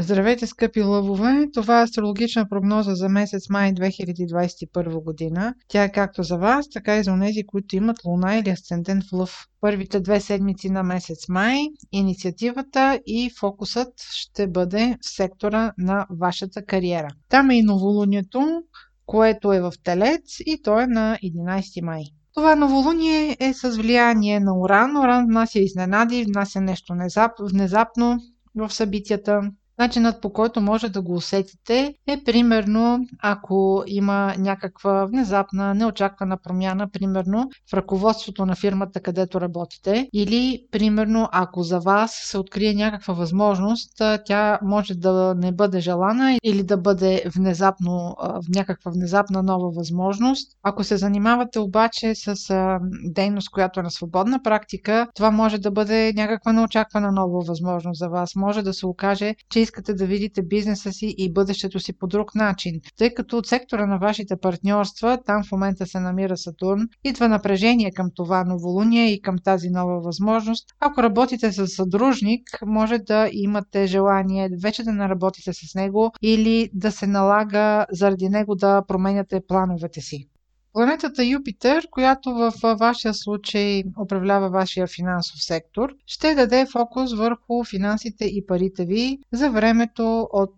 Здравейте, скъпи лъвове! Това е астрологична прогноза за месец май 2021 година. Тя е както за вас, така и за тези, които имат луна или асцендент в лъв. Първите две седмици на месец май инициативата и фокусът ще бъде в сектора на вашата кариера. Там е и новолунието, което е в Телец и то е на 11 май. Това новолуние е с влияние на Уран. Уран внася изненади, внася нещо внезапно в събитията. Начинът по който може да го усетите е примерно ако има някаква внезапна, неочаквана промяна, примерно в ръководството на фирмата, където работите, или примерно ако за вас се открие някаква възможност, тя може да не бъде желана или да бъде внезапно, някаква внезапна нова възможност. Ако се занимавате обаче с дейност, която е на свободна практика, това може да бъде някаква неочаквана нова възможност за вас. Може да се окаже, че искате да видите бизнеса си и бъдещето си по друг начин. Тъй като от сектора на вашите партньорства, там в момента се намира Сатурн, идва напрежение към това новолуние и към тази нова възможност. Ако работите с съдружник, може да имате желание вече да не работите с него или да се налага заради него да променяте плановете си. Планетата Юпитер, която в вашия случай управлява вашия финансов сектор, ще даде фокус върху финансите и парите ви за времето от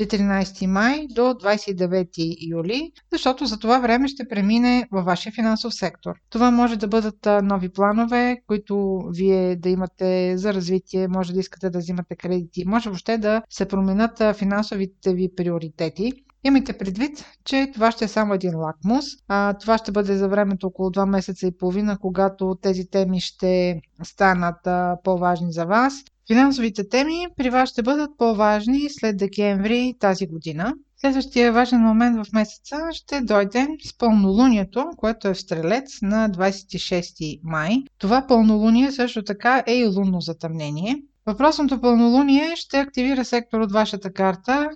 14 май до 29 юли, защото за това време ще премине във вашия финансов сектор. Това може да бъдат нови планове, които вие да имате за развитие, може да искате да взимате кредити, може въобще да се променят финансовите ви приоритети. Имайте предвид, че това ще е само един лакмус. А, това ще бъде за времето около 2 месеца и половина, когато тези теми ще станат а, по-важни за вас. Финансовите теми при вас ще бъдат по-важни след декември тази година. Следващия важен момент в месеца ще дойде с пълнолунието, което е в Стрелец на 26 май. Това пълнолуние също така е и лунно затъмнение. Въпросното пълнолуние ще активира сектор от вашата карта,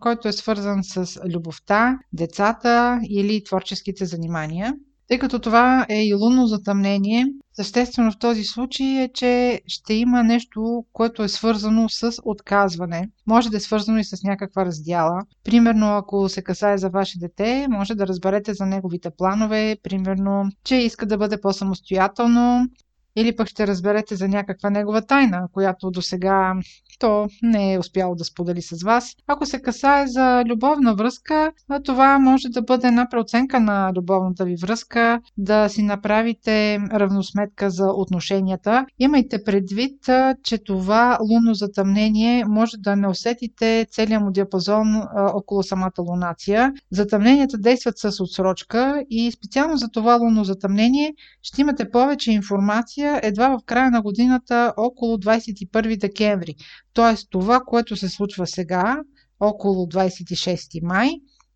който е свързан с любовта, децата или творческите занимания. Тъй като това е и лунно затъмнение, съществено в този случай е, че ще има нещо, което е свързано с отказване. Може да е свързано и с някаква раздяла. Примерно, ако се касае за ваше дете, може да разберете за неговите планове, примерно, че иска да бъде по-самостоятелно, или пък ще разберете за някаква негова тайна, която до сега то не е успяло да сподели с вас. Ако се касае за любовна връзка, това може да бъде една преоценка на любовната ви връзка, да си направите равносметка за отношенията. Имайте предвид, че това лунно затъмнение може да не усетите целият му диапазон около самата лунация. Затъмненията действат с отсрочка и специално за това лунно затъмнение ще имате повече информация едва в края на годината около 21 декември. Тоест това, което се случва сега, около 26 май,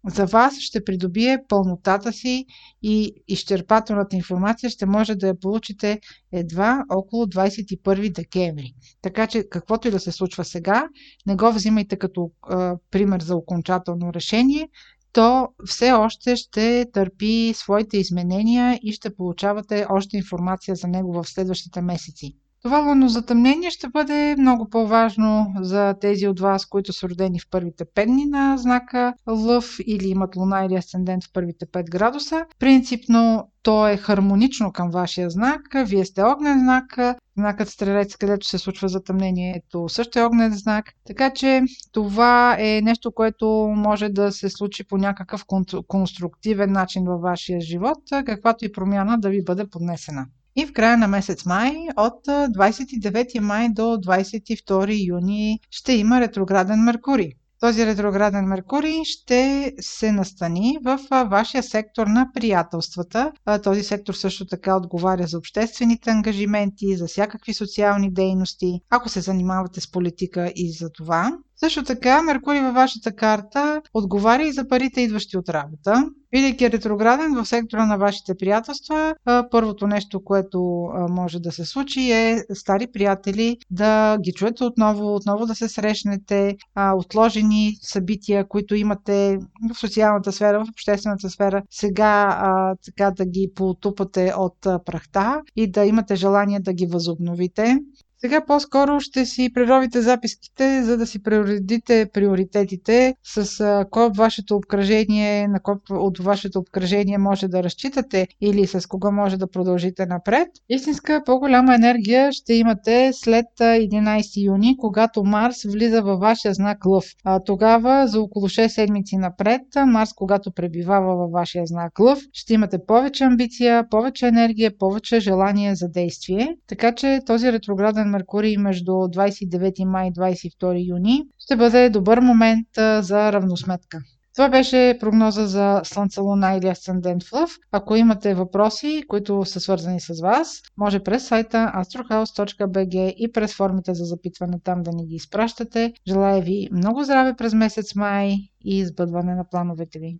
за вас ще придобие пълнотата си и изчерпателната информация ще може да я получите едва около 21 декември. Така че каквото и да се случва сега, не го взимайте като а, пример за окончателно решение, то все още ще търпи своите изменения и ще получавате още информация за него в следващите месеци. Това лунно затъмнение ще бъде много по-важно за тези от вас, които са родени в първите 5 дни на знака Лъв или имат луна или асцендент в първите 5 градуса. Принципно то е хармонично към вашия знак. Вие сте огнен знак, знакът Стрелец, където се случва затъмнението, също е огнен знак. Така че това е нещо, което може да се случи по някакъв конструктивен начин във вашия живот, каквато и промяна да ви бъде поднесена. И в края на месец май, от 29 май до 22 юни, ще има ретрограден Меркурий. Този ретрограден Меркурий ще се настани в вашия сектор на приятелствата. Този сектор също така отговаря за обществените ангажименти, за всякакви социални дейности, ако се занимавате с политика и за това. Също така, Меркурий във вашата карта отговаря и за парите, идващи от работа. Бидейки ретрограден в сектора на вашите приятелства, първото нещо, което може да се случи е стари приятели да ги чуете отново, отново да се срещнете, отложени събития, които имате в социалната сфера, в обществената сфера, сега така да ги потупате от прахта и да имате желание да ги възобновите. Сега по-скоро ще си преровите записките, за да си преуредите приоритетите с кой вашето обкръжение, на кой от вашето обкръжение може да разчитате или с кого може да продължите напред. Истинска по-голяма енергия ще имате след 11 юни, когато Марс влиза във вашия знак Лъв. А тогава за около 6 седмици напред, Марс, когато пребивава във вашия знак Лъв, ще имате повече амбиция, повече енергия, повече желание за действие. Така че този ретрограден Меркурий между 29 май и 22 юни ще бъде добър момент за равносметка. Това беше прогноза за Слънце, Луна или Асцендент в Лъв. Ако имате въпроси, които са свързани с вас, може през сайта astrohouse.bg и през формите за запитване там да ни ги изпращате. Желая ви много здраве през месец май и избъдване на плановете ви.